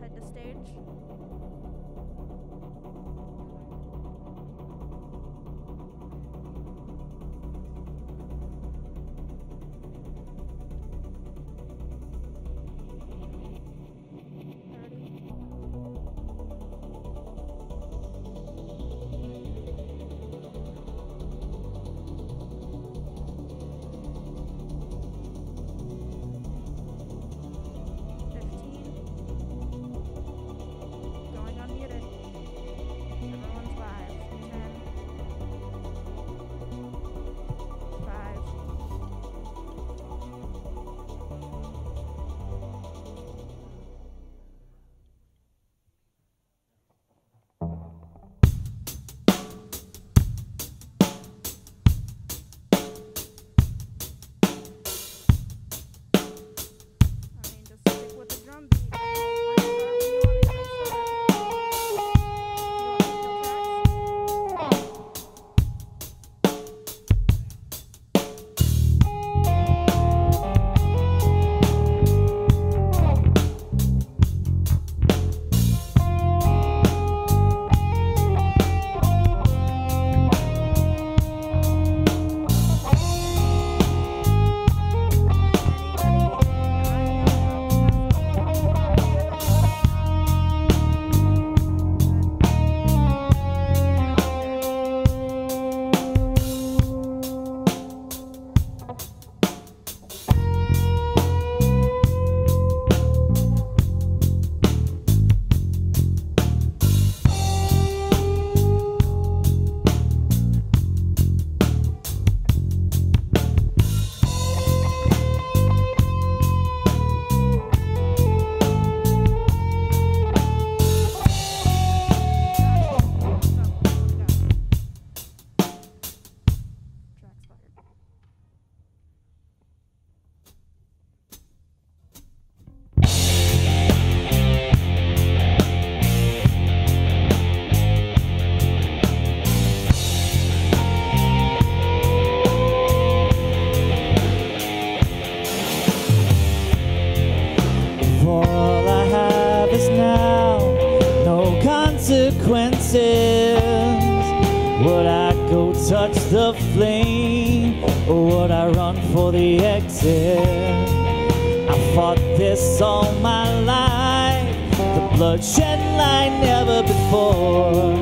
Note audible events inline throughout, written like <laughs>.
head to stage. I fought this all my life, the bloodshed line never before.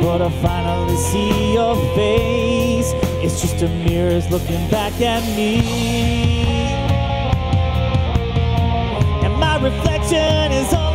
But I finally see your face, it's just a mirror's looking back at me. And my reflection is all.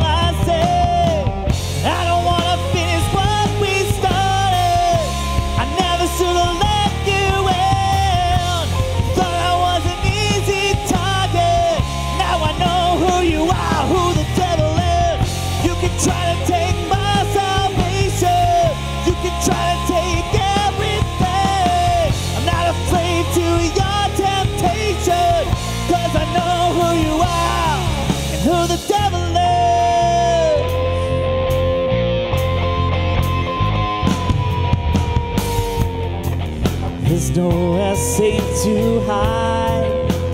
too high.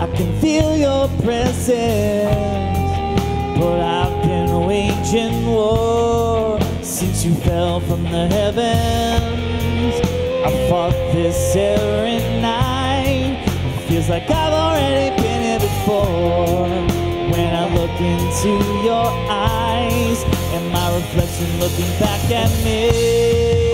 I can feel your presence, but I've been waging war since you fell from the heavens. I fought this every night. It feels like I've already been here before. When I look into your eyes and my reflection looking back at me.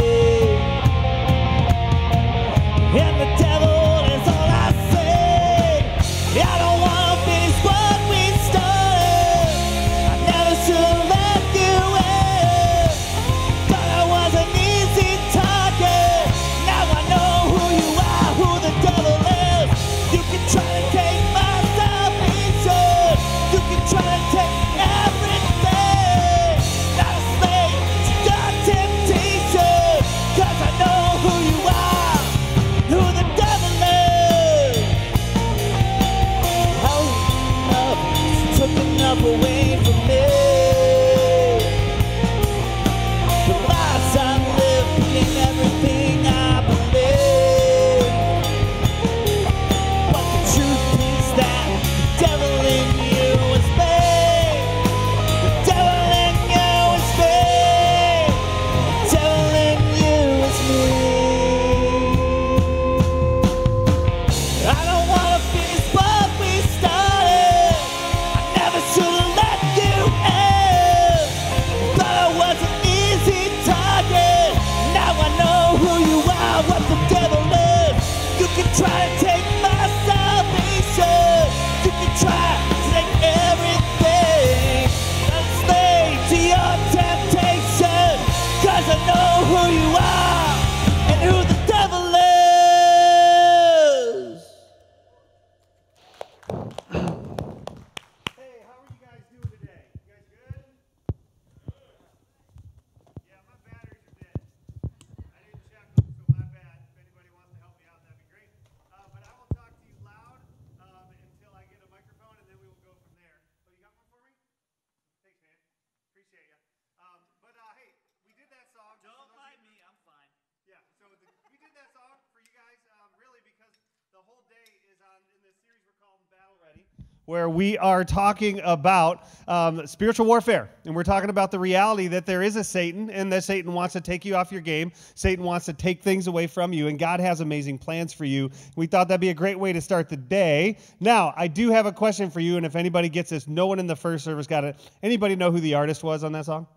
Where we are talking about um, spiritual warfare. And we're talking about the reality that there is a Satan and that Satan wants to take you off your game. Satan wants to take things away from you, and God has amazing plans for you. We thought that'd be a great way to start the day. Now, I do have a question for you, and if anybody gets this, no one in the first service got it. Anybody know who the artist was on that song?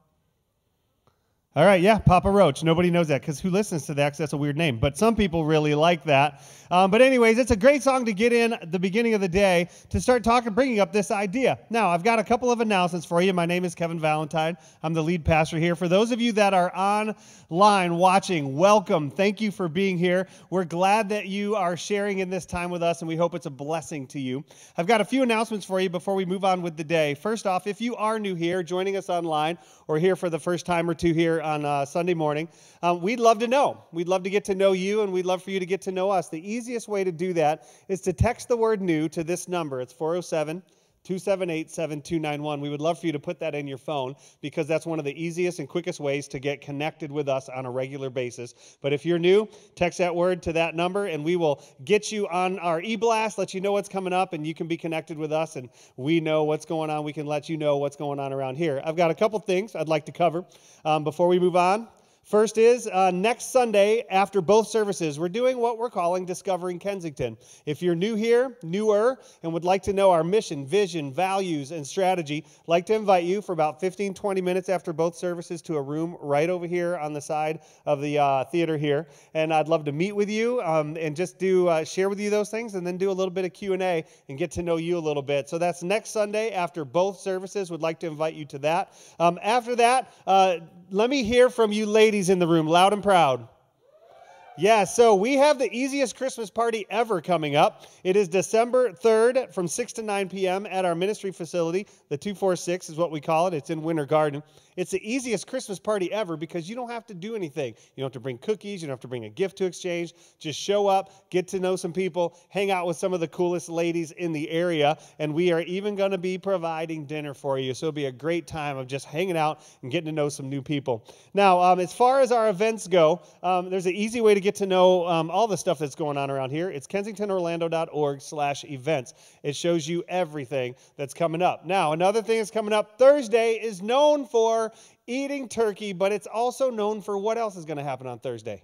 All right, yeah, Papa Roach. Nobody knows that because who listens to that? 'Cause that's a weird name. But some people really like that. Um, but anyways, it's a great song to get in the beginning of the day to start talking, bringing up this idea. Now, I've got a couple of announcements for you. My name is Kevin Valentine. I'm the lead pastor here. For those of you that are online watching, welcome. Thank you for being here. We're glad that you are sharing in this time with us, and we hope it's a blessing to you. I've got a few announcements for you before we move on with the day. First off, if you are new here, joining us online, or here for the first time or two here on uh, Sunday morning, um, we'd love to know. We'd love to get to know you, and we'd love for you to get to know us. The easiest way to do that is to text the word new to this number. It's 407 278 7291. We would love for you to put that in your phone because that's one of the easiest and quickest ways to get connected with us on a regular basis. But if you're new, text that word to that number and we will get you on our e blast, let you know what's coming up, and you can be connected with us and we know what's going on. We can let you know what's going on around here. I've got a couple things I'd like to cover um, before we move on. First is uh, next Sunday after both services, we're doing what we're calling Discovering Kensington. If you're new here, newer, and would like to know our mission, vision, values, and strategy, I'd like to invite you for about 15, 20 minutes after both services to a room right over here on the side of the uh, theater here. And I'd love to meet with you um, and just do uh, share with you those things, and then do a little bit of Q and A and get to know you a little bit. So that's next Sunday after both services. Would like to invite you to that. Um, after that, uh, let me hear from you ladies in the room, loud and proud. Yeah, so we have the easiest Christmas party ever coming up. It is December 3rd from 6 to 9 p.m. at our ministry facility. The 246 is what we call it. It's in Winter Garden. It's the easiest Christmas party ever because you don't have to do anything. You don't have to bring cookies, you don't have to bring a gift to exchange. Just show up, get to know some people, hang out with some of the coolest ladies in the area, and we are even going to be providing dinner for you. So it'll be a great time of just hanging out and getting to know some new people. Now, um, as far as our events go, um, there's an easy way to get to know um, all the stuff that's going on around here. It's kensingtonorlando.org slash events. It shows you everything that's coming up. Now, another thing that's coming up, Thursday is known for eating turkey, but it's also known for what else is going to happen on Thursday?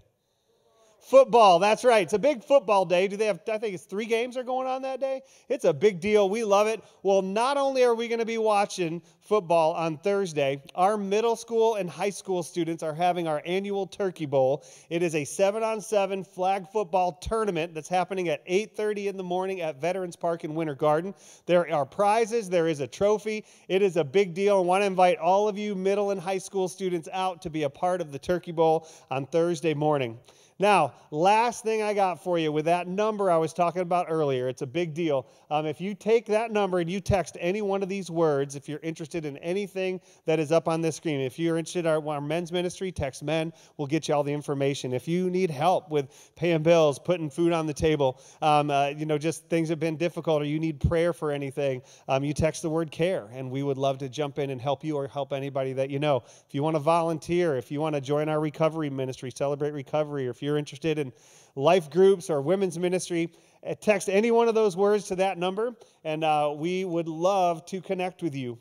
Football, that's right. It's a big football day. Do they have, I think it's three games are going on that day? It's a big deal. We love it. Well, not only are we going to be watching football on Thursday, our middle school and high school students are having our annual Turkey Bowl. It is a seven on seven flag football tournament that's happening at 8.30 in the morning at Veterans Park in Winter Garden. There are prizes. There is a trophy. It is a big deal. I want to invite all of you middle and high school students out to be a part of the Turkey Bowl on Thursday morning. Now, last thing I got for you with that number I was talking about earlier, it's a big deal. Um, if you take that number and you text any one of these words, if you're interested in anything that is up on this screen, if you're interested in our, our men's ministry, text men. We'll get you all the information. If you need help with paying bills, putting food on the table, um, uh, you know, just things have been difficult, or you need prayer for anything, um, you text the word care, and we would love to jump in and help you or help anybody that you know. If you want to volunteer, if you want to join our recovery ministry, celebrate recovery, or if you're interested in life groups or women's ministry, uh, text any one of those words to that number, and uh, we would love to connect with you.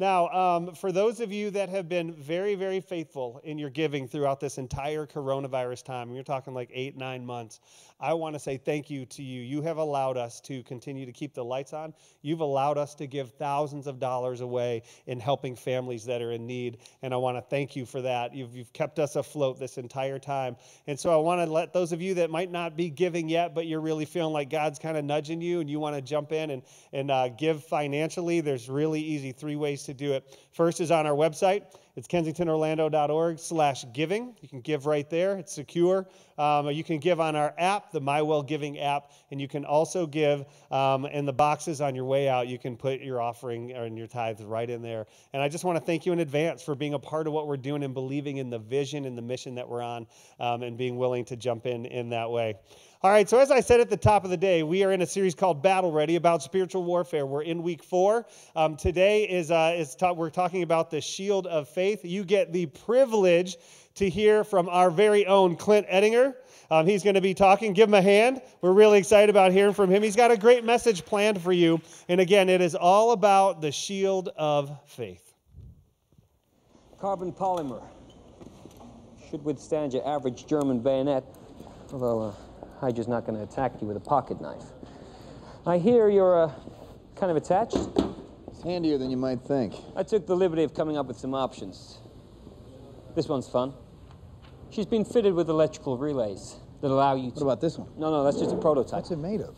Now, um, for those of you that have been very, very faithful in your giving throughout this entire coronavirus time, you're talking like eight, nine months, I want to say thank you to you. You have allowed us to continue to keep the lights on. You've allowed us to give thousands of dollars away in helping families that are in need. And I want to thank you for that. You've, you've kept us afloat this entire time. And so I want to let those of you that might not be giving yet, but you're really feeling like God's kind of nudging you and you want to jump in and, and uh, give financially, there's really easy three ways to to do it. First is on our website. It's kensingtonorlando.org slash giving. You can give right there. It's secure. Um, you can give on our app, the MyWell Giving app, and you can also give um, in the boxes on your way out. You can put your offering and your tithes right in there. And I just want to thank you in advance for being a part of what we're doing and believing in the vision and the mission that we're on um, and being willing to jump in in that way. All right, so as I said at the top of the day, we are in a series called Battle Ready about spiritual warfare. We're in week four. Um, today is, uh, is ta- we're talking about the shield of faith. You get the privilege to hear from our very own Clint Ettinger. Um, he's going to be talking. Give him a hand. We're really excited about hearing from him. He's got a great message planned for you. And again, it is all about the shield of faith. Carbon polymer should withstand your average German bayonet, although uh, Hydra's not going to attack you with a pocket knife. I hear you're uh, kind of attached. It's handier than you might think. I took the liberty of coming up with some options. This one's fun. She's been fitted with electrical relays that allow you to. What about this one? No, no, that's just a prototype. What's it made of?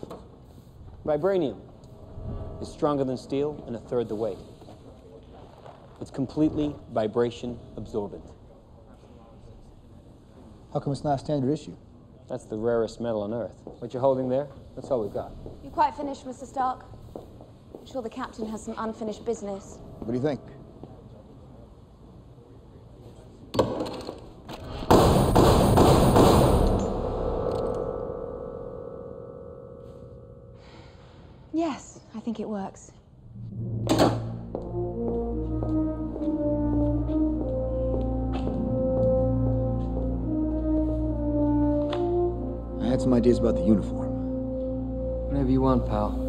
Vibranium. It's stronger than steel and a third the weight. It's completely vibration absorbent. How come it's not a standard issue? That's the rarest metal on Earth. What you're holding there, that's all we've got. You quite finished, Mr. Stark? I'm sure the captain has some unfinished business. What do you think? Yes, I think it works. Some ideas about the uniform. Whatever you want, pal.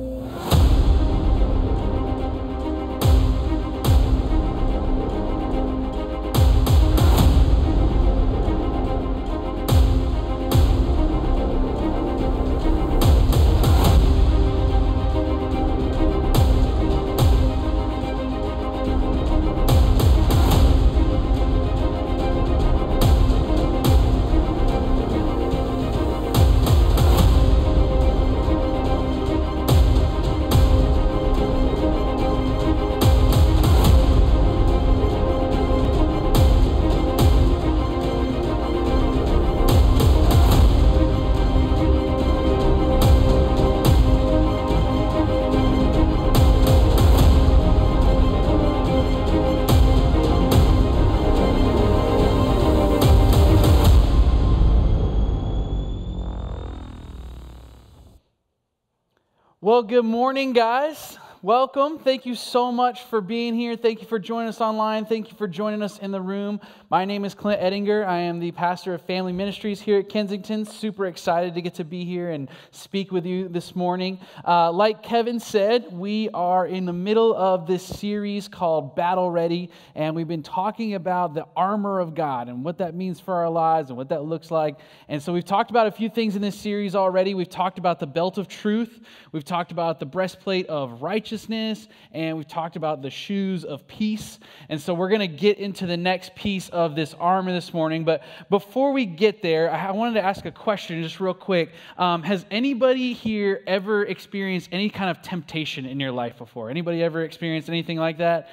Well, good morning, guys. Welcome. Thank you so much for being here. Thank you for joining us online. Thank you for joining us in the room. My name is Clint Ettinger. I am the pastor of family ministries here at Kensington. Super excited to get to be here and speak with you this morning. Uh, like Kevin said, we are in the middle of this series called Battle Ready, and we've been talking about the armor of God and what that means for our lives and what that looks like. And so we've talked about a few things in this series already. We've talked about the belt of truth, we've talked about the breastplate of righteousness, and we've talked about the shoes of peace. And so we're going to get into the next piece of this armor this morning. But before we get there, I wanted to ask a question just real quick. Um, has anybody here ever experienced any kind of temptation in your life before? Anybody ever experienced anything like that?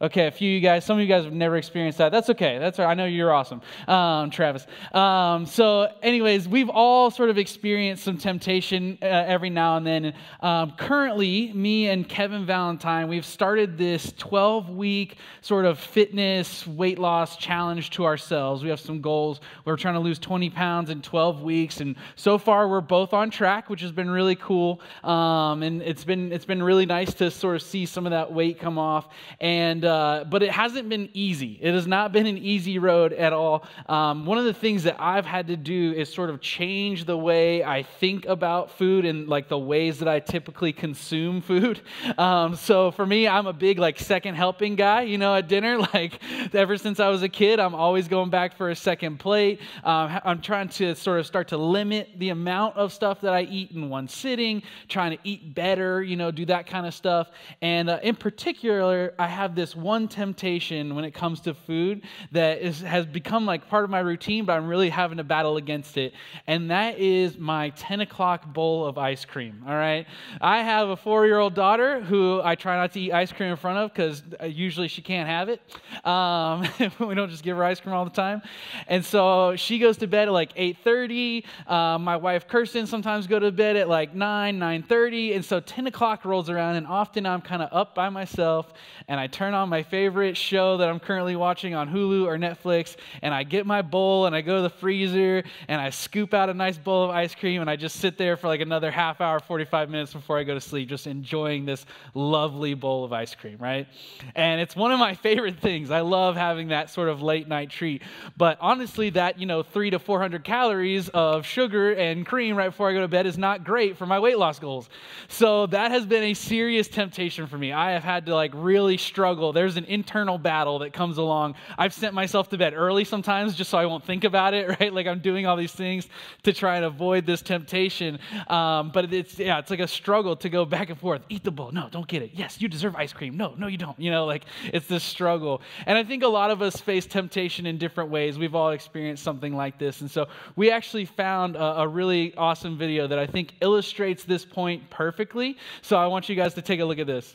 Okay, a few of you guys, some of you guys have never experienced that. That's okay. That's right. I know you're awesome, um, Travis. Um, so, anyways, we've all sort of experienced some temptation uh, every now and then. Um, currently, me and Kevin Valentine, we've started this 12 week sort of fitness weight loss challenge to ourselves. We have some goals. We're trying to lose 20 pounds in 12 weeks, and so far we're both on track, which has been really cool. Um, and it's been it's been really nice to sort of see some of that weight come off. And uh, but it hasn't been easy. It has not been an easy road at all. Um, one of the things that I've had to do is sort of change the way I think about food and like the ways that I typically consume food. <laughs> Um, so for me, I'm a big like second helping guy. You know, at dinner, <laughs> like ever since I was a kid, I'm always going back for a second plate. Um, I'm trying to sort of start to limit the amount of stuff that I eat in one sitting, trying to eat better. You know, do that kind of stuff. And uh, in particular, I have this one temptation when it comes to food that is, has become like part of my routine, but I'm really having to battle against it. And that is my 10 o'clock bowl of ice cream. All right. I have a four year old daughter who I try not to eat ice cream in front of because usually she can't have it. Um, <laughs> we don't just give her ice cream all the time. And so she goes to bed at like 8.30. Uh, my wife Kirsten sometimes go to bed at like 9, 9.30. And so 10 o'clock rolls around and often I'm kind of up by myself and I turn on my favorite show that I'm currently watching on Hulu or Netflix and I get my bowl and I go to the freezer and I scoop out a nice bowl of ice cream and I just sit there for like another half hour, 45 minutes before I go to sleep, just enjoying this lovely bowl of ice cream, right? And it's one of my favorite things. I love having that sort of late night treat. But honestly, that, you know, three to 400 calories of sugar and cream right before I go to bed is not great for my weight loss goals. So that has been a serious temptation for me. I have had to like really struggle. There's an internal battle that comes along. I've sent myself to bed early sometimes just so I won't think about it, <laughs> right? Like I'm doing all these things to try and avoid this temptation. Um, but it's, yeah, it's like a struggle to go back and forth. Eat the bowl. No, don't get it. Yes, you deserve ice cream. No, no, you don't. You know, like it's this struggle. And I think a lot of us face temptation in different ways. We've all experienced something like this. And so we actually found a, a really awesome video that I think illustrates this point perfectly. So I want you guys to take a look at this.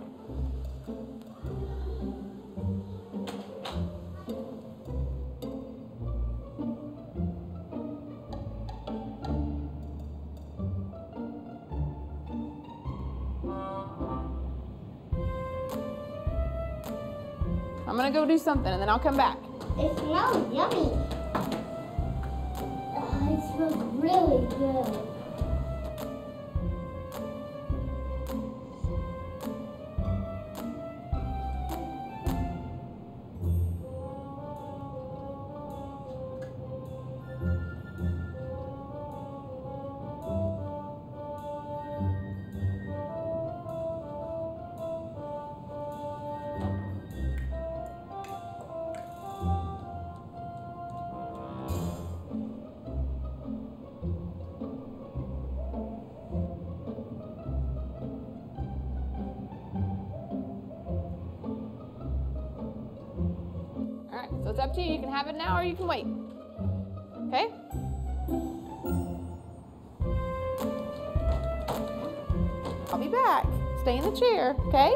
Gonna go do something and then I'll come back. It smells yummy. It smells really good. You can wait. Okay? I'll be back. Stay in the chair, okay?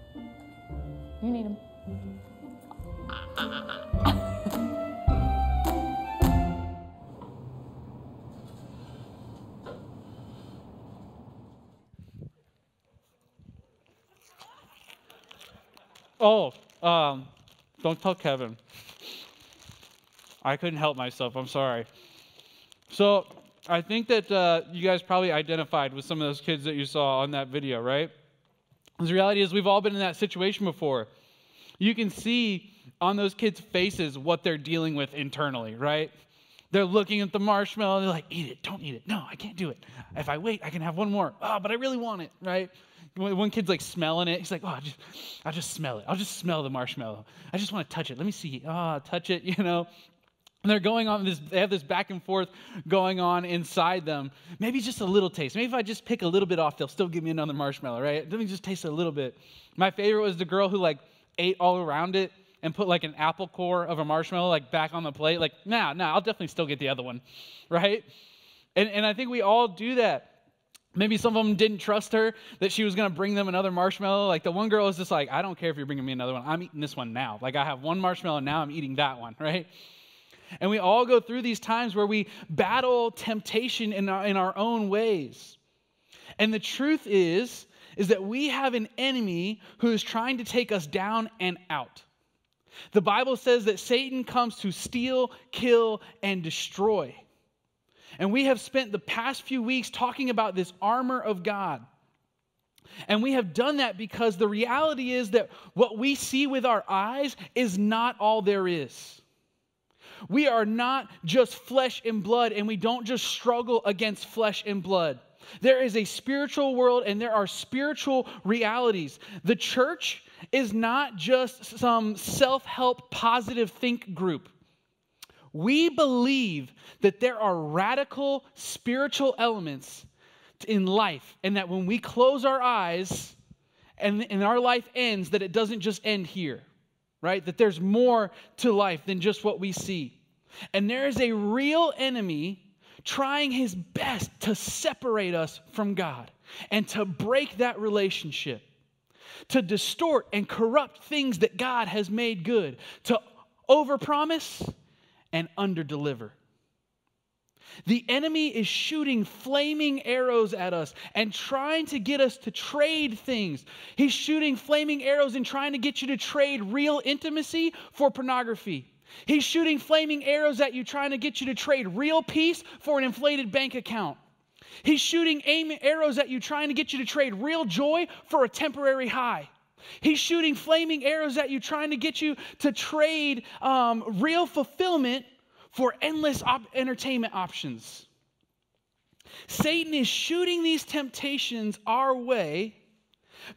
You need them. Oh, um, don't tell Kevin. I couldn't help myself. I'm sorry. So, I think that uh, you guys probably identified with some of those kids that you saw on that video, right? The reality is, we've all been in that situation before. You can see on those kids' faces what they're dealing with internally, right? They're looking at the marshmallow. They're like, eat it. Don't eat it. No, I can't do it. If I wait, I can have one more. Oh, but I really want it, right? One kid's like smelling it, he's like, oh, I just, I'll just smell it. I'll just smell the marshmallow. I just want to touch it. Let me see. Ah, touch it, <laughs> you know? And they're going on this, they have this back and forth going on inside them. Maybe just a little taste. Maybe if I just pick a little bit off, they'll still give me another marshmallow, right? Let me just taste a little bit. My favorite was the girl who like ate all around it and put like an apple core of a marshmallow like back on the plate. Like, nah, nah, I'll definitely still get the other one, <laughs> right? And, and I think we all do that. Maybe some of them didn't trust her that she was going to bring them another marshmallow. Like the one girl is just like, I don't care if you're bringing me another one. I'm eating this one now. Like I have one marshmallow now, I'm eating that one, <laughs> right? And we all go through these times where we battle temptation in our, in our own ways. And the truth is, is that we have an enemy who is trying to take us down and out. The Bible says that Satan comes to steal, kill, and destroy. And we have spent the past few weeks talking about this armor of God. And we have done that because the reality is that what we see with our eyes is not all there is. We are not just flesh and blood, and we don't just struggle against flesh and blood. There is a spiritual world and there are spiritual realities. The church is not just some self help positive think group. We believe that there are radical spiritual elements in life, and that when we close our eyes and, and our life ends, that it doesn't just end here, right? That there's more to life than just what we see. And there is a real enemy trying his best to separate us from God and to break that relationship, to distort and corrupt things that God has made good, to overpromise and underdeliver. The enemy is shooting flaming arrows at us and trying to get us to trade things. He's shooting flaming arrows and trying to get you to trade real intimacy for pornography. He's shooting flaming arrows at you, trying to get you to trade real peace for an inflated bank account. He's shooting arrows at you, trying to get you to trade real joy for a temporary high. He's shooting flaming arrows at you, trying to get you to trade um, real fulfillment for endless op- entertainment options. Satan is shooting these temptations our way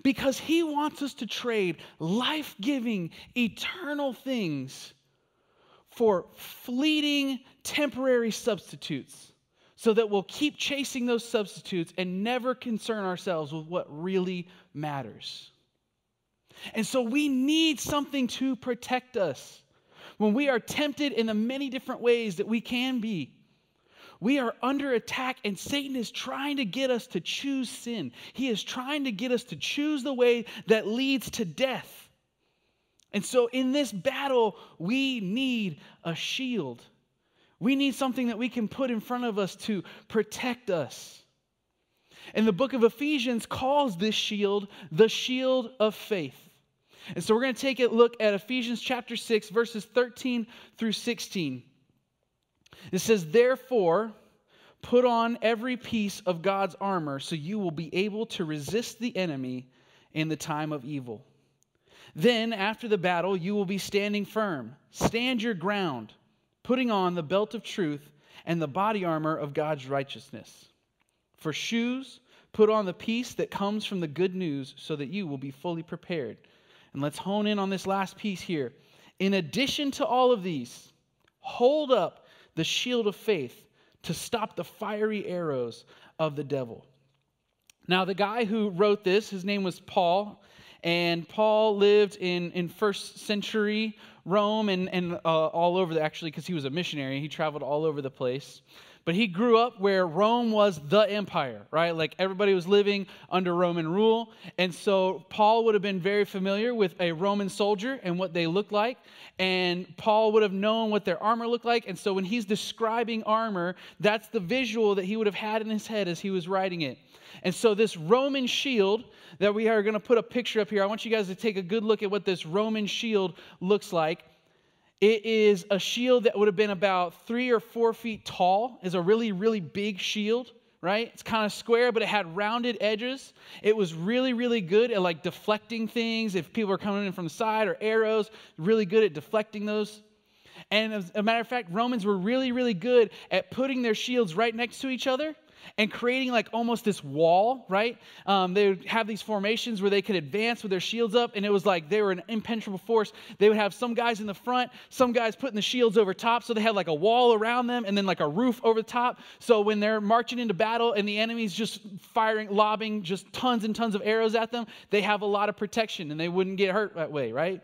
because he wants us to trade life giving, eternal things for fleeting, temporary substitutes so that we'll keep chasing those substitutes and never concern ourselves with what really matters. And so we need something to protect us when we are tempted in the many different ways that we can be. We are under attack, and Satan is trying to get us to choose sin. He is trying to get us to choose the way that leads to death. And so, in this battle, we need a shield. We need something that we can put in front of us to protect us. And the book of Ephesians calls this shield the shield of faith. And so we're going to take a look at Ephesians chapter 6, verses 13 through 16. It says, Therefore, put on every piece of God's armor so you will be able to resist the enemy in the time of evil. Then, after the battle, you will be standing firm. Stand your ground, putting on the belt of truth and the body armor of God's righteousness. For shoes, put on the peace that comes from the good news so that you will be fully prepared. And let's hone in on this last piece here. In addition to all of these, hold up the shield of faith to stop the fiery arrows of the devil. Now, the guy who wrote this, his name was Paul, and Paul lived in, in first century Rome and, and uh, all over, the, actually, because he was a missionary. He traveled all over the place. But he grew up where Rome was the empire, right? Like everybody was living under Roman rule. And so Paul would have been very familiar with a Roman soldier and what they looked like. And Paul would have known what their armor looked like. And so when he's describing armor, that's the visual that he would have had in his head as he was writing it. And so this Roman shield that we are going to put a picture up here, I want you guys to take a good look at what this Roman shield looks like. It is a shield that would have been about three or four feet tall, is a really, really big shield, right? It's kind of square, but it had rounded edges. It was really, really good at like deflecting things. If people were coming in from the side or arrows, really good at deflecting those. And as a matter of fact, Romans were really, really good at putting their shields right next to each other and creating like almost this wall, right? Um, they would have these formations where they could advance with their shields up, and it was like they were an impenetrable force. They would have some guys in the front, some guys putting the shields over top, so they had like a wall around them and then like a roof over the top. So when they're marching into battle and the enemy's just firing, lobbing just tons and tons of arrows at them, they have a lot of protection and they wouldn't get hurt that way, right?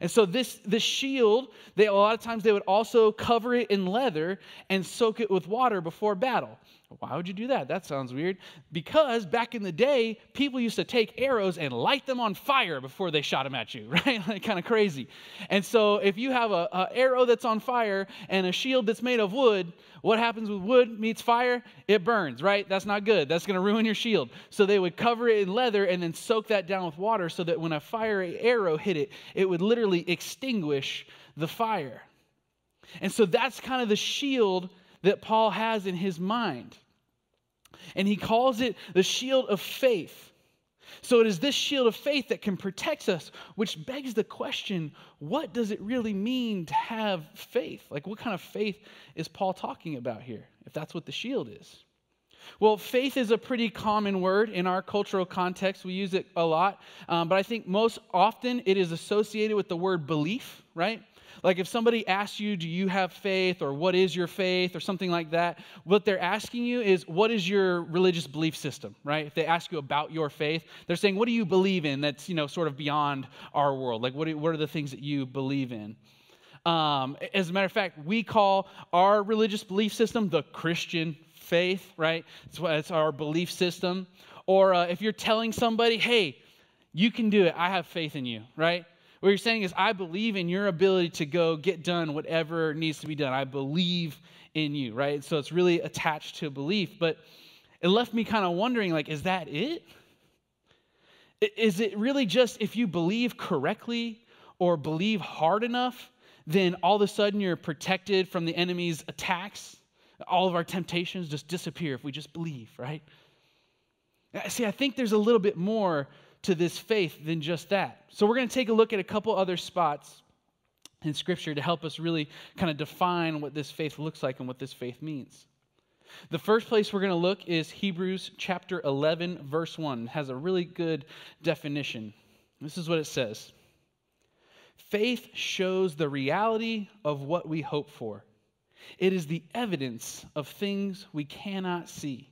And so this, this shield, they a lot of times they would also cover it in leather and soak it with water before battle. Why would you do that? That sounds weird. Because back in the day, people used to take arrows and light them on fire before they shot them at you, <laughs> right? like kind of crazy. And so if you have a, a arrow that's on fire and a shield that's made of wood, what happens with wood meets fire? It burns, right? That's not good. That's going to ruin your shield. So they would cover it in leather and then soak that down with water so that when a fire arrow hit it, it would literally extinguish the fire. And so that's kind of the shield that Paul has in his mind. And he calls it the shield of faith. So it is this shield of faith that can protect us, which begs the question what does it really mean to have faith? Like, what kind of faith is Paul talking about here, if that's what the shield is? Well, faith is a pretty common word in our cultural context. We use it a lot. Um, but I think most often it is associated with the word belief, right? Like if somebody asks you, Do you have faith? or What is your faith? or something like that, what they're asking you is, What is your religious belief system, right? If they ask you about your faith, they're saying, What do you believe in that's, you know, sort of beyond our world? Like, what, are the things that you believe in? Um, as a matter of fact, we call our religious belief system the Christian faith, right? It's, it's our belief system. Or uh, if you're telling somebody, hey, you can do it, I have faith in you, right? What you're saying is, I believe in your ability to go get done whatever needs to be done. I believe in you, right? So it's really attached to belief. But it left me kind of wondering, like, is that it? Is it really just if you believe correctly or believe hard enough, then all of a sudden you're protected from the enemy's attacks? All of our temptations just disappear if we just believe, right? See, I think there's a little bit more to this faith than just that. So we're going to take a look at a couple other spots in Scripture to help us really kind of define what this faith looks like and what this faith means. The first place we're going to look is Hebrews chapter 11, verse 1. It has a really good definition. This is what it says Faith shows the reality of what we hope for, it is the evidence of things we cannot see.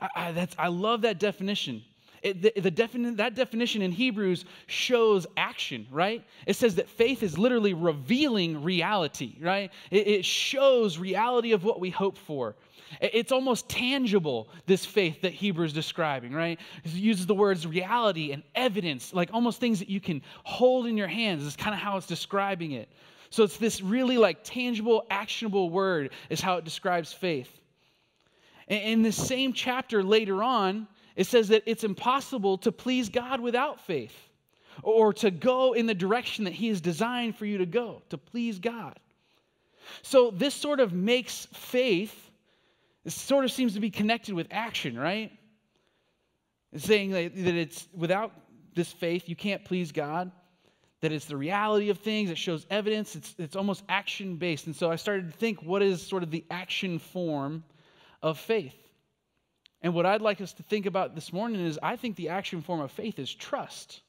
I, I, I love that definition it, the, the defini- that definition in Hebrews shows action, right? It says that faith is literally revealing reality, right? It, it shows reality of what we hope for. It's almost tangible, this faith that Hebrews is describing, right? It uses the words reality and evidence, like almost things that you can hold in your hands. Is kind of how it's describing it. So it's this really like tangible, actionable word, is how it describes faith. In the same chapter later on, it says that it's impossible to please God without faith or to go in the direction that He has designed for you to go, to please God. So, this sort of makes faith, this sort of seems to be connected with action, right? It's saying that it's without this faith, you can't please God, that it's the reality of things, it shows evidence, it's, it's almost action based. And so I started to think what is sort of the action form of faith? And what I'd like us to think about this morning is I think the action form of faith is trust.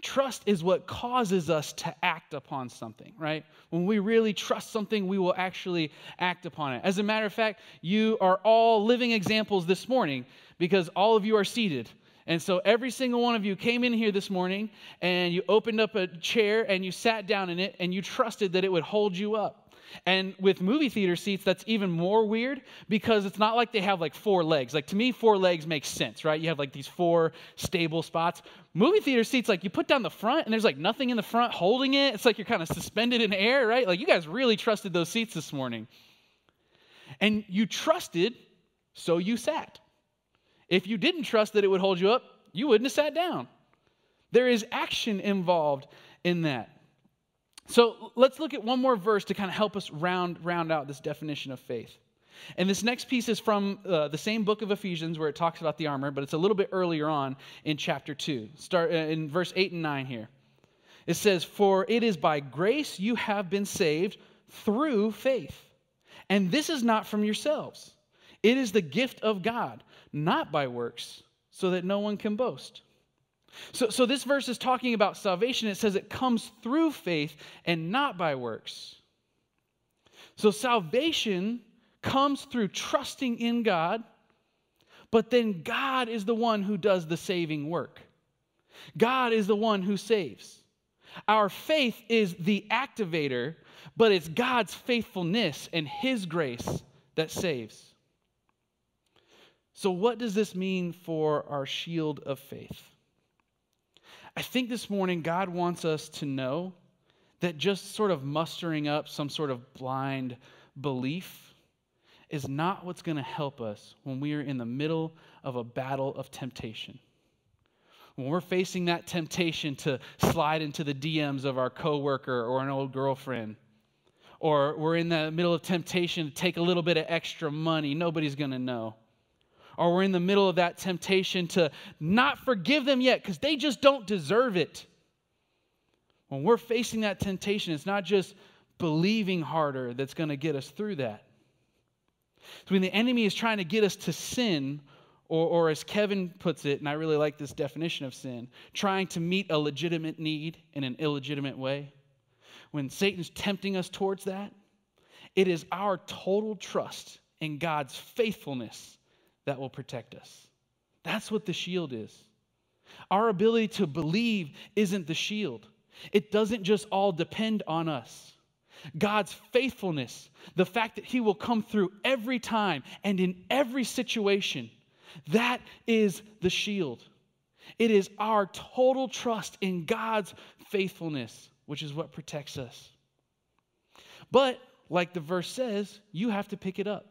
Trust is what causes us to act upon something, right? When we really trust something, we will actually act upon it. As a matter of fact, you are all living examples this morning because all of you are seated. And so every single one of you came in here this morning and you opened up a chair and you sat down in it and you trusted that it would hold you up. And with movie theater seats, that's even more weird because it's not like they have like four legs. Like to me, four legs makes sense, right? You have like these four stable spots. Movie theater seats, like you put down the front and there's like nothing in the front holding it. It's like you're kind of suspended in air, right? Like you guys really trusted those seats this morning. And you trusted, so you sat. If you didn't trust that it would hold you up, you wouldn't have sat down. There is action involved in that. So let's look at one more verse to kind of help us round, round out this definition of faith. And this next piece is from uh, the same book of Ephesians where it talks about the armor, but it's a little bit earlier on in chapter 2. Start uh, in verse 8 and 9 here. It says, For it is by grace you have been saved through faith. And this is not from yourselves, it is the gift of God, not by works, so that no one can boast. So, so this verse is talking about salvation. It says it comes through faith and not by works. So salvation comes through trusting in God, but then God is the one who does the saving work. God is the one who saves. Our faith is the activator, but it's God's faithfulness and His grace that saves. So, what does this mean for our shield of faith? I think this morning God wants us to know that just sort of mustering up some sort of blind belief is not what's going to help us when we are in the middle of a battle of temptation. When we're facing that temptation to slide into the DMs of our coworker or an old girlfriend, or we're in the middle of temptation to take a little bit of extra money, nobody's going to know or we're in the middle of that temptation to not forgive them yet because they just don't deserve it. When we're facing that temptation, it's not just believing harder that's going to get us through that. When the enemy is trying to get us to sin, or, or as Kevin puts it, and I really like this definition of sin, trying to meet a legitimate need in an illegitimate way, when Satan's tempting us towards that, it is our total trust in God's faithfulness that will protect us. That's what the shield is. Our ability to believe isn't the shield, it doesn't just all depend on us. God's faithfulness, the fact that He will come through every time and in every situation, that is the shield. It is our total trust in God's faithfulness, which is what protects us. But, like the verse says, you have to pick it up.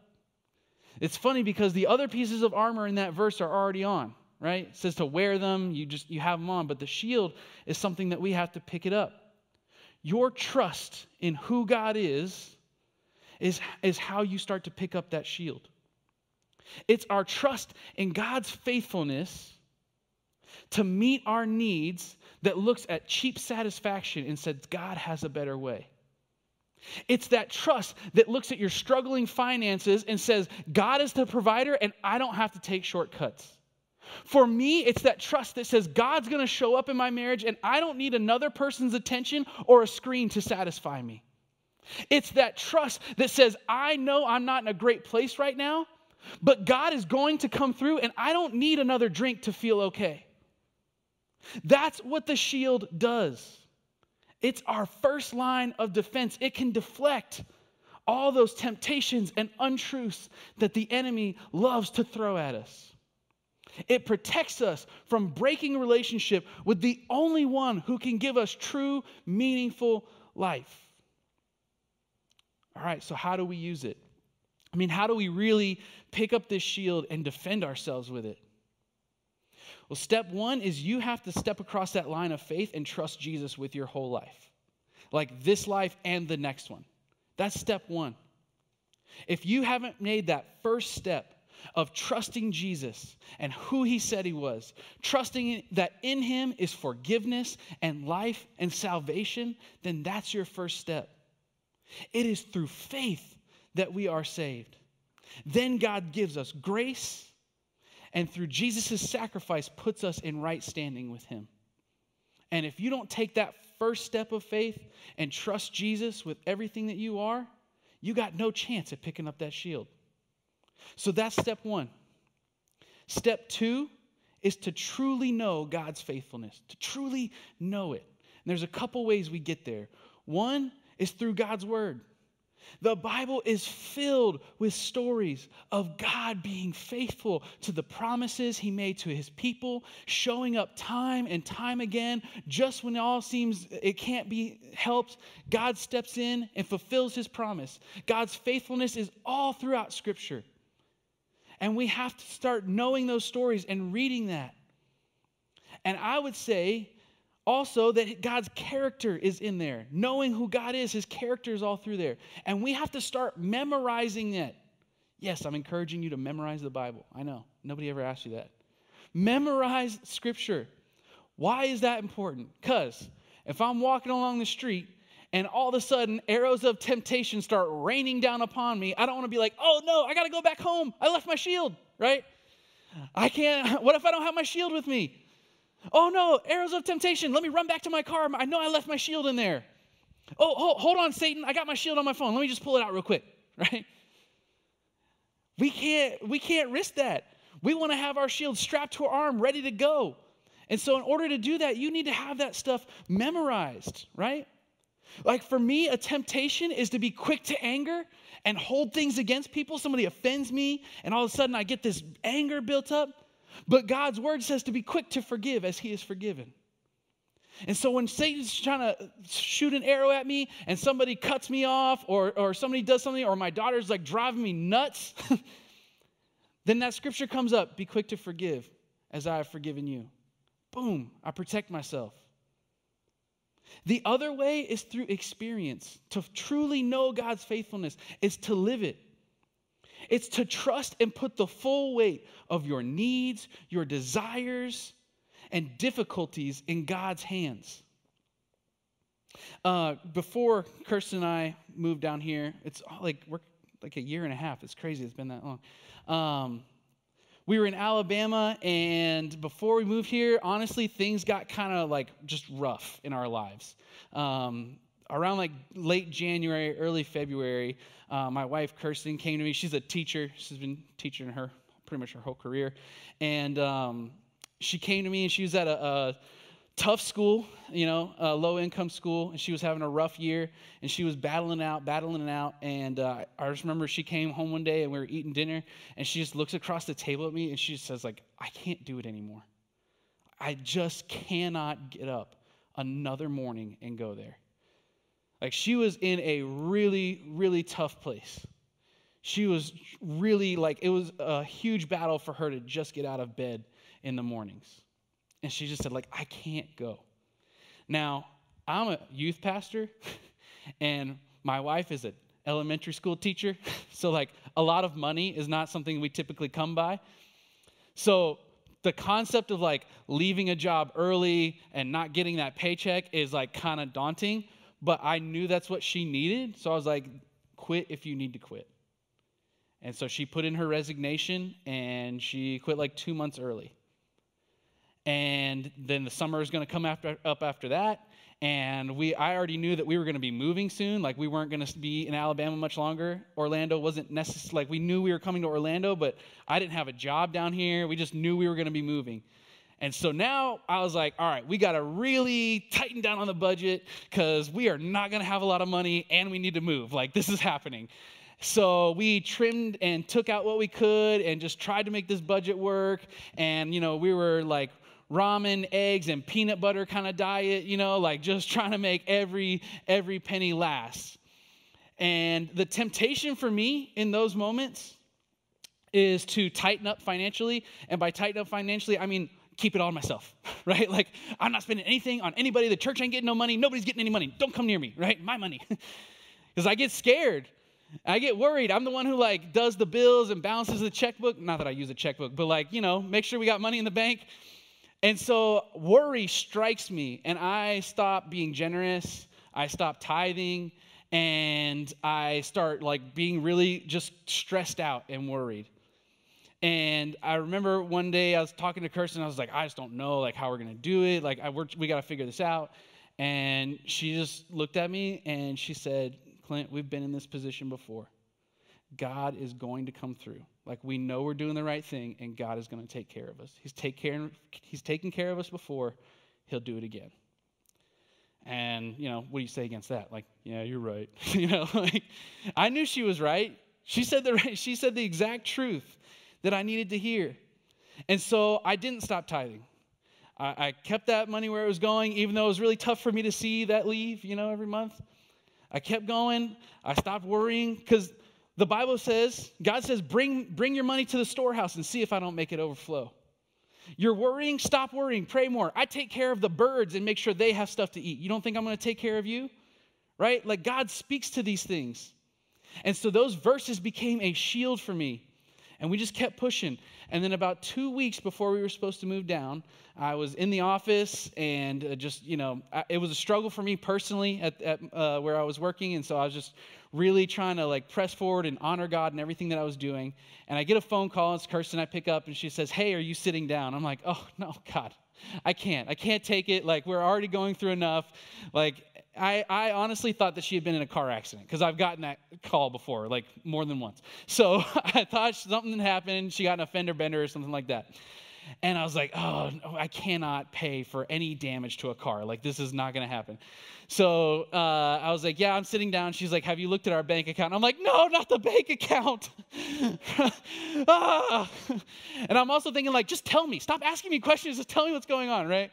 It's funny because the other pieces of armor in that verse are already on, right? It says to wear them, you just you have them on, but the shield is something that we have to pick it up. Your trust in who God is is, is how you start to pick up that shield. It's our trust in God's faithfulness to meet our needs that looks at cheap satisfaction and says, God has a better way. It's that trust that looks at your struggling finances and says, God is the provider and I don't have to take shortcuts. For me, it's that trust that says, God's gonna show up in my marriage and I don't need another person's attention or a screen to satisfy me. It's that trust that says, I know I'm not in a great place right now, but God is going to come through and I don't need another drink to feel okay. That's what the shield does. It's our first line of defense. It can deflect all those temptations and untruths that the enemy loves to throw at us. It protects us from breaking relationship with the only one who can give us true, meaningful life. All right, so how do we use it? I mean, how do we really pick up this shield and defend ourselves with it? Well, step one is you have to step across that line of faith and trust Jesus with your whole life, like this life and the next one. That's step one. If you haven't made that first step of trusting Jesus and who he said he was, trusting that in him is forgiveness and life and salvation, then that's your first step. It is through faith that we are saved. Then God gives us grace and through Jesus' sacrifice puts us in right standing with him. And if you don't take that first step of faith and trust Jesus with everything that you are, you got no chance at picking up that shield. So that's step one. Step two is to truly know God's faithfulness, to truly know it. And there's a couple ways we get there. One is through God's word. The Bible is filled with stories of God being faithful to the promises he made to his people, showing up time and time again. Just when it all seems it can't be helped, God steps in and fulfills his promise. God's faithfulness is all throughout Scripture. And we have to start knowing those stories and reading that. And I would say also that God's character is in there. Knowing who God is, his character is all through there. And we have to start memorizing it. Yes, I'm encouraging you to memorize the Bible. I know. Nobody ever asked you that. Memorize scripture. Why is that important? Because if I'm walking along the street and all of a sudden arrows of temptation start raining down upon me, I don't want to be like, oh no, I got to go back home. I left my shield, right? I can't. <laughs> What if I don't have my shield with me? Oh no, arrows of temptation. Let me run back to my car. I know I left my shield in there. Oh, hold, on, Satan. I got my shield on my phone. Let me just pull it out real quick, <laughs> right? We can't we can't risk that. We want to have our shield strapped to our arm, ready to go. And so in order to do that, you need to have that stuff memorized, right? Like for me, a temptation is to be quick to anger and hold things against people. Somebody offends me, and all of a sudden I get this anger built up. But God's word says to be quick to forgive as he is forgiven. And so when Satan's trying to shoot an arrow at me and somebody cuts me off or, or somebody does something or my daughter's like driving me nuts, <laughs> then that scripture comes up be quick to forgive as I have forgiven you. Boom, I protect myself. The other way is through experience. To truly know God's faithfulness is to live it. It's to trust and put the full weight of your needs, your desires, and difficulties in God's hands. Uh, before Kirsten and I moved down here, it's like we're like a year and a half. It's crazy. It's been that long. Um, we were in Alabama, and before we moved here, honestly, things got kind of like just rough in our lives. Um, around like late January, early February, uh, my wife Kirsten came to me. She's a teacher. She's been teaching her pretty much her whole career, and um, she came to me and she was at a, a tough school, you know, a low income school, and she was having a rough year, and she was battling out, battling it out. And uh, I just remember she came home one day and we were eating dinner, and she just looks across the table at me and she just says, like, I can't do it anymore. I just cannot get up another morning and go there. Like she was in a really, really tough place. She was really like, it was a huge battle for her to just get out of bed in the mornings. And she just said, like, I can't go. Now, I'm a youth pastor, <laughs> and my wife is an elementary school teacher. <laughs> So, like, a lot of money is not something we typically come by. So, the concept of like leaving a job early and not getting that paycheck is like kind of daunting, but I knew that's what she needed. So I was like, quit if you need to quit. And so she put in her resignation and she quit like two months early and then the summer is going to come after, up after that and we i already knew that we were going to be moving soon like we weren't going to be in alabama much longer orlando wasn't necessary like we knew we were coming to orlando but i didn't have a job down here we just knew we were going to be moving and so now i was like all right we got to really tighten down on the budget because we are not going to have a lot of money and we need to move like this is happening so we trimmed and took out what we could and just tried to make this budget work and you know we were like ramen, eggs, and peanut butter kind of diet, you know, like just <laughs> trying to make every every penny last. And the temptation for me in those moments is to tighten up financially. And by tighten up financially, I mean keep it all myself, <laughs> right? Like I'm not spending anything on anybody. The church ain't getting no money. Nobody's getting any money. Don't come near me, right? My money. <laughs> Because I get scared. I get worried. I'm the one who like does the bills and balances the checkbook. Not that I use a checkbook, but like, you know, make sure we got money in the bank. And so worry strikes me, and I stop being generous. I stop tithing, and I start like being really just stressed out and worried. And I remember one day I was talking to Kirsten. I was like, I just don't know like how we're gonna do it. Like I, we got to figure this out. And she just looked at me and she said, Clint, we've been in this position before. God is going to come through. Like we know we're doing the right thing and God is going to take care of us. He's take care he's taken care of us before, he'll do it again. And, you know, what do you say against that? Like, yeah, you're right. <laughs> you know, like I knew she was right. She said the right, she said the exact truth that I needed to hear. And so I didn't stop tithing. I, I kept that money where it was going, even though it was really tough for me to see that leave, you know, every month. I kept going. I stopped worrying because the Bible says, God says, bring, bring your money to the storehouse and see if I don't make it overflow. You're worrying? Stop worrying. Pray more. I take care of the birds and make sure they have stuff to eat. You don't think I'm going to take care of you? Right? Like God speaks to these things. And so those verses became a shield for me. And we just kept pushing. And then about two weeks before we were supposed to move down, I was in the office and uh, just, you know, it was a struggle for me personally at, at uh, where I was working. And so I was just really trying to like press forward and honor God and everything that I was doing. And I get a phone call. It's Kirsten. I pick up and she says, Hey, are you sitting down? I'm like, Oh, no, God, I can't. I can't take it. Like, we're already going through enough. Like, I, I honestly thought that she had been in a car accident because I've gotten that call before, like more than once. <laughs> So I thought something happened. She got an fender bender or something like that. And I was like, oh, no, I cannot pay for any damage to a car. Like, this is not going to happen. So uh, I was like, yeah, I'm sitting down. She's like, have you looked at our bank account? I'm like, no, not the bank account. <laughs> ah. And I'm also thinking, like, just tell me. Stop asking me questions. Just tell me what's going on, right?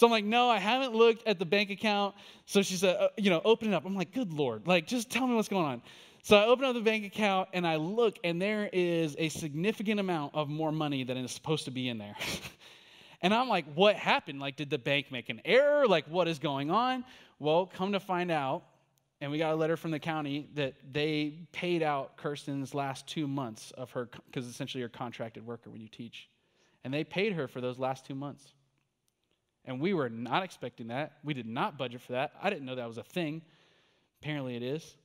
So I'm like, no, I haven't looked at the bank account. So she said, uh, you know, open it up. I'm like, good Lord, like, just tell me what's going on. So I open up the bank account and I look, and there is a significant amount of more money than is supposed to be in there. <laughs> and I'm like, what happened? Like, did the bank make an error? Like, what is going on? Well, come to find out, and we got a letter from the county that they paid out Kirsten's last two months of her, because essentially you're contracted worker when you teach. And they paid her for those last two months. And we were not expecting that. We did not budget for that. I didn't know that was a thing. Apparently it is.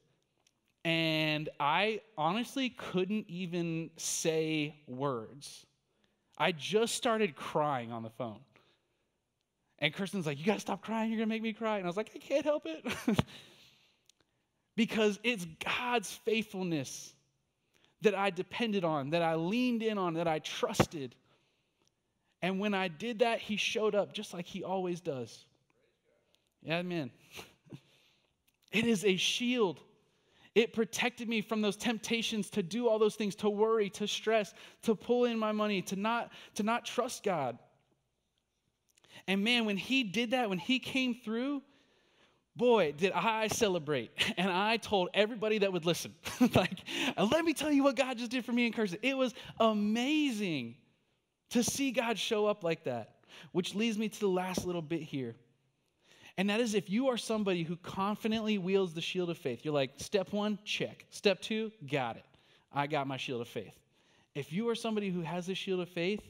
And I honestly couldn't even say words. I just started crying on the phone. And Kirsten's like, You gotta stop crying. You're gonna make me cry. And I was like, I can't help it. <laughs> because it's God's faithfulness that I depended on, that I leaned in on, that I trusted. And when I did that, he showed up just like he always does. Amen. <laughs> it is a shield. It protected me from those temptations to do all those things, to worry, to stress, to pull in my money, to not, to not trust God. And man, when he did that, when he came through, boy, did I celebrate. <laughs> And I told everybody that would listen, <laughs> like, let me tell you what God just did for me in Kirsten. It was amazing to see God show up like that. Which leads me to the last little bit here. And that is if you are somebody who confidently wields the shield of faith, you're like, step one, check. Step two, got it. I got my shield of faith. If you are somebody who has a shield of faith,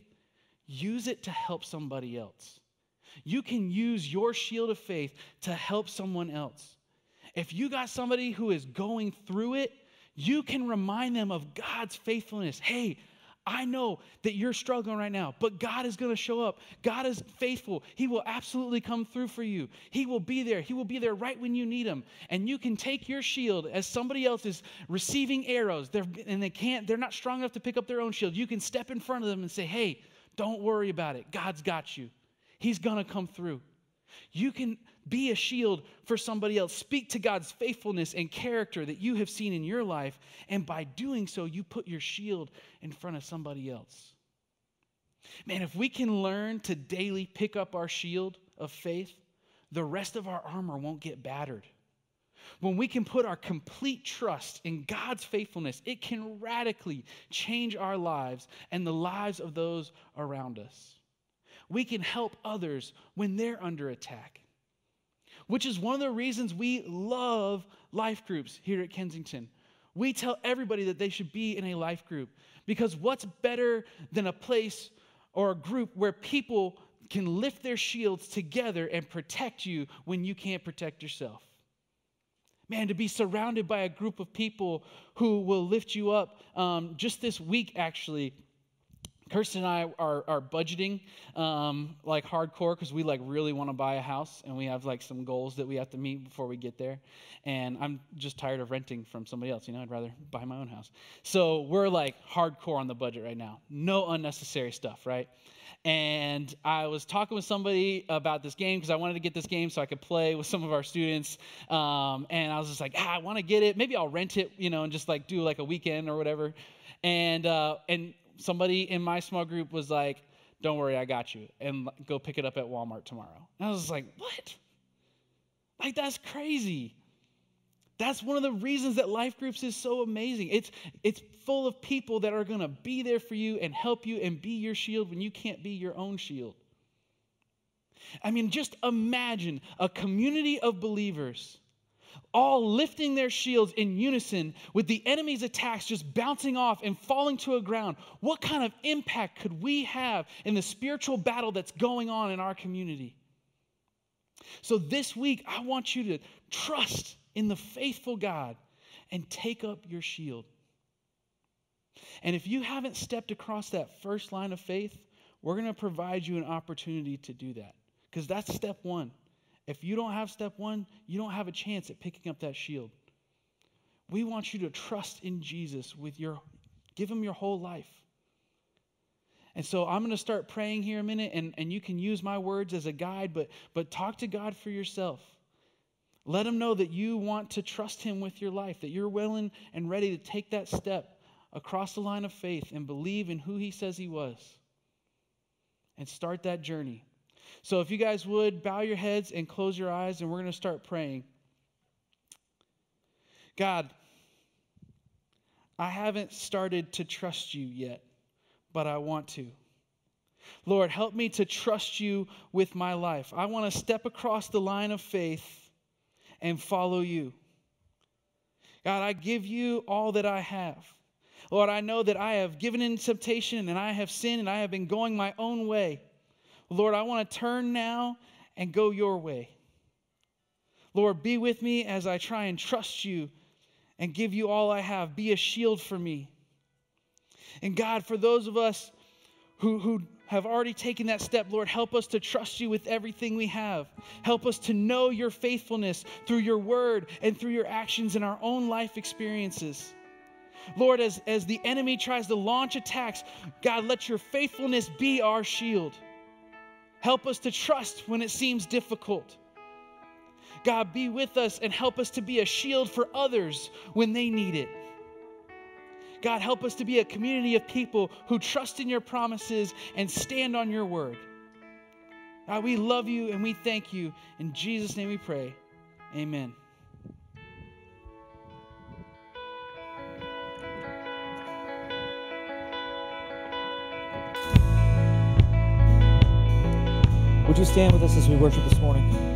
use it to help somebody else. You can use your shield of faith to help someone else. If you got somebody who is going through it, you can remind them of God's faithfulness. Hey, I know that you're struggling right now, but God is going to show up. God is faithful. He will absolutely come through for you. He will be there. He will be there right when you need him. And you can take your shield as somebody else is receiving arrows they're, and they can't, they're not strong enough to pick up their own shield. You can step in front of them and say, hey, don't worry about it. God's got you. He's going to come through. You can be a shield for somebody else. Speak to God's faithfulness and character that you have seen in your life. And by doing so, you put your shield in front of somebody else. Man, if we can learn to daily pick up our shield of faith, the rest of our armor won't get battered. When we can put our complete trust in God's faithfulness, it can radically change our lives and the lives of those around us. We can help others when they're under attack which is one of the reasons we love life groups here at Kensington. We tell everybody that they should be in a life group because what's better than a place or a group where people can lift their shields together and protect you when you can't protect yourself? Man, to be surrounded by a group of people who will lift you up. Um, just this week, actually, Kirsten and I are, are budgeting um, like hardcore because we like really want to buy a house and we have like some goals that we have to meet before we get there. And I'm just tired of renting from somebody else. You know, I'd rather buy my own house. So we're like hardcore on the budget right now. No unnecessary stuff, right? And I was talking with somebody about this game because I wanted to get this game so I could play with some of our students. Um, and I was just like, ah, I want to get it. Maybe I'll rent it, you know, and just like do like a weekend or whatever. And uh, and somebody in my small group was like, don't worry, I got you, and go pick it up at Walmart tomorrow. And I was like, what? Like, that's crazy. That's one of the reasons that life groups is so amazing. It's, it's full of people that are going to be there for you and help you and be your shield when you can't be your own shield. I mean, just imagine a community of believers all lifting their shields in unison with the enemy's attacks just bouncing off and falling to a ground. What kind of impact could we have in the spiritual battle that's going on in our community? So, this week, I want you to trust in the faithful God and take up your shield. And if you haven't stepped across that first line of faith, we're going to provide you an opportunity to do that because that's step one. If you don't have step one, you don't have a chance at picking up that shield. We want you to trust in Jesus with your, give him your whole life. And so I'm going to start praying here a minute, and, and you can use my words as a guide, but, but talk to God for yourself. Let him know that you want to trust him with your life, that you're willing and ready to take that step across the line of faith and believe in who he says he was and start that journey. So, if you guys would bow your heads and close your eyes, and we're going to start praying. God, I haven't started to trust you yet, but I want to. Lord, help me to trust you with my life. I want to step across the line of faith and follow you. God, I give you all that I have. Lord, I know that I have given in temptation and I have sinned and I have been going my own way. Lord, I want to turn now and go your way. Lord, be with me as I try and trust you and give you all I have. Be a shield for me. And God, for those of us who, who have already taken that step, Lord, help us to trust you with everything we have. Help us to know your faithfulness through your word and through your actions in our own life experiences. Lord, as, as the enemy tries to launch attacks, God, let your faithfulness be our shield. Help us to trust when it seems difficult. God, be with us and help us to be a shield for others when they need it. God, help us to be a community of people who trust in your promises and stand on your word. God, we love you and we thank you. In Jesus' name we pray. Amen. Would you stand with us as we worship this morning?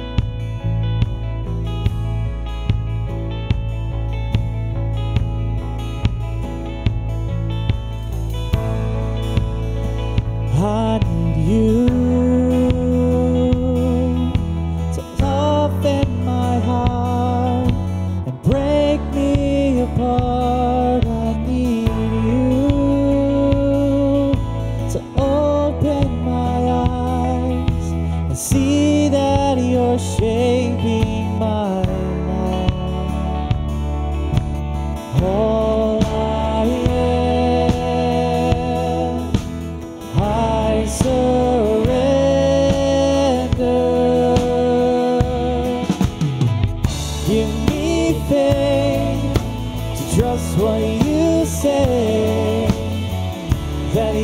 Give me faith to trust what you say. That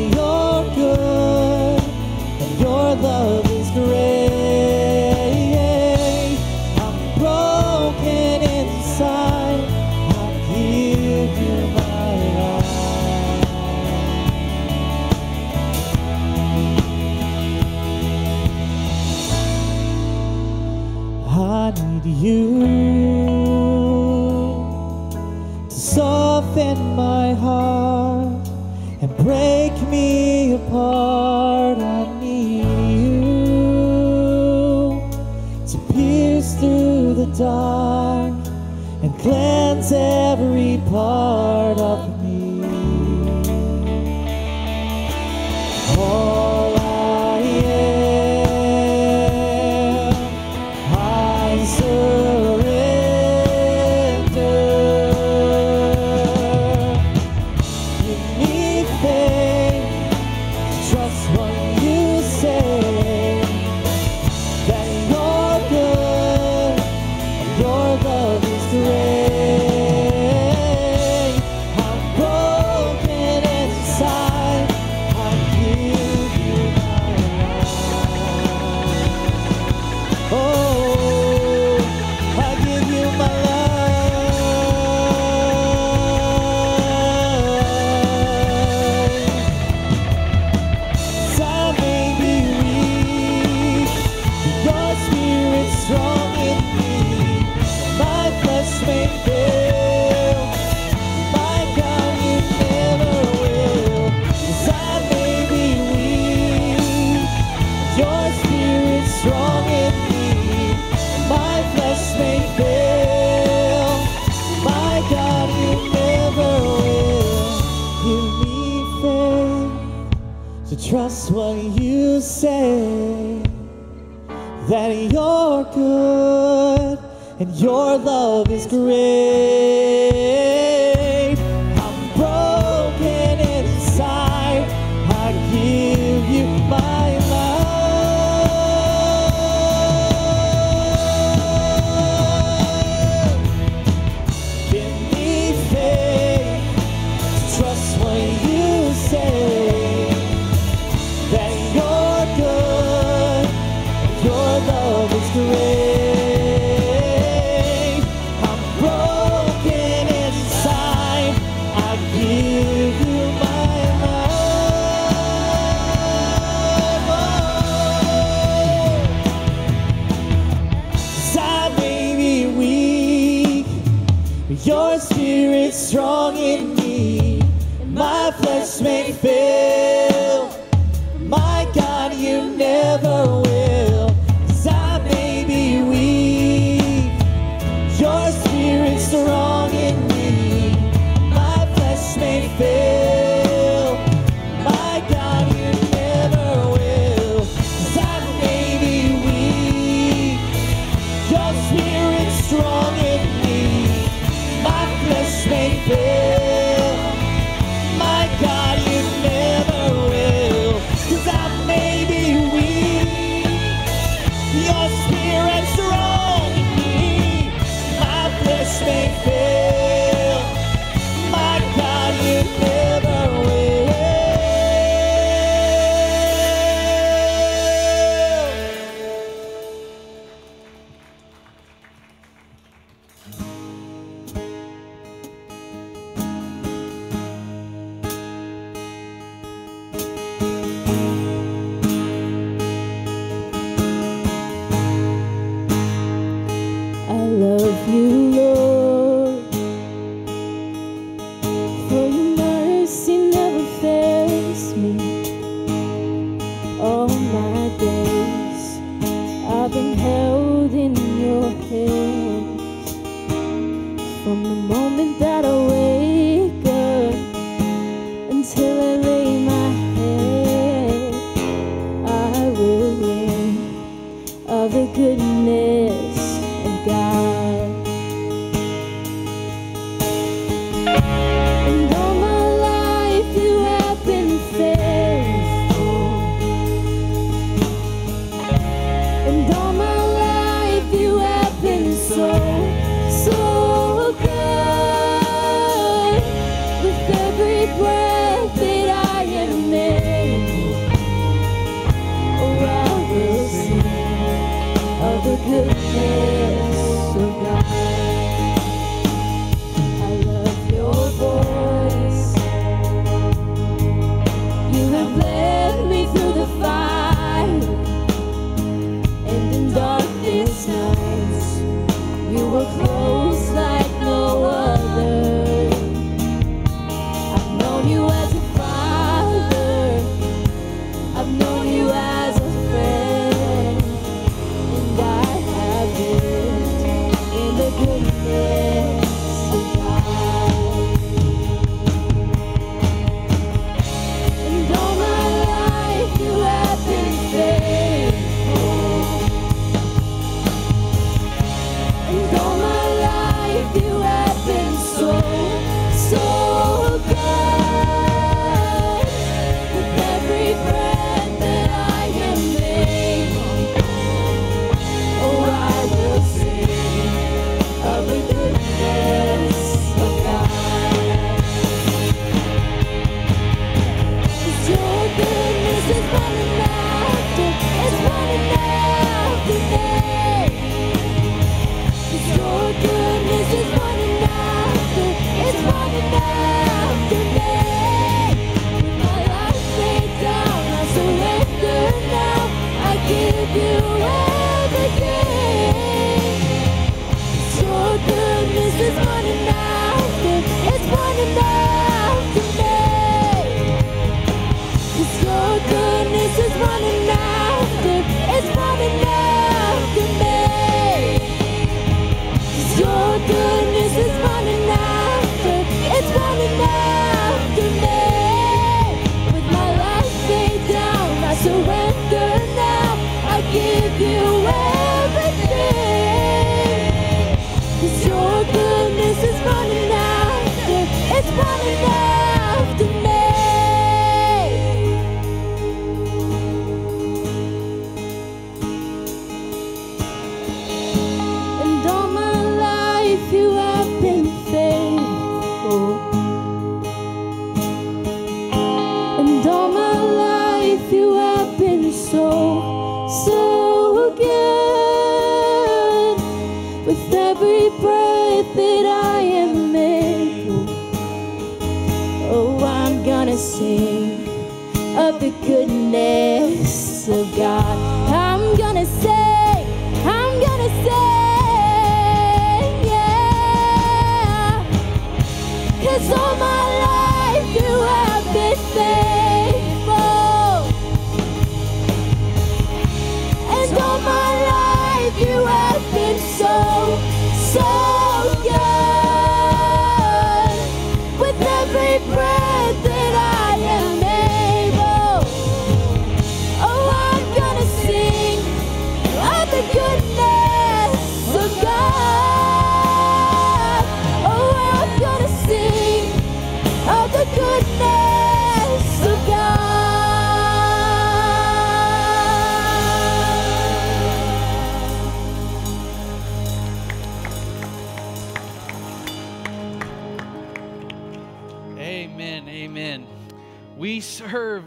trust what you say that you're good and your love is great.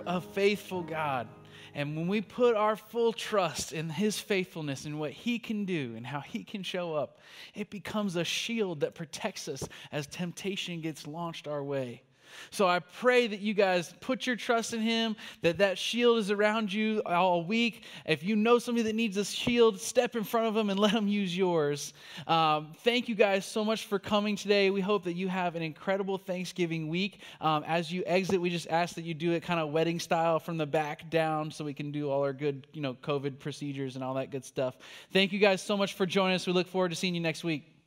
A faithful God. And when we put our full trust in His faithfulness and what He can do and how He can show up, it becomes a shield that protects us as temptation gets launched our way. So I pray that you guys put your trust in him, that that shield is around you all week. If you know somebody that needs a shield, step in front of them and let them use yours. Um, thank you guys so much for coming today. We hope that you have an incredible Thanksgiving week. Um, as you exit, we just ask that you do it kind of wedding style from the back down so we can do all our good, you know, COVID procedures and all that good stuff. Thank you guys so much for joining us. We look forward to seeing you next week.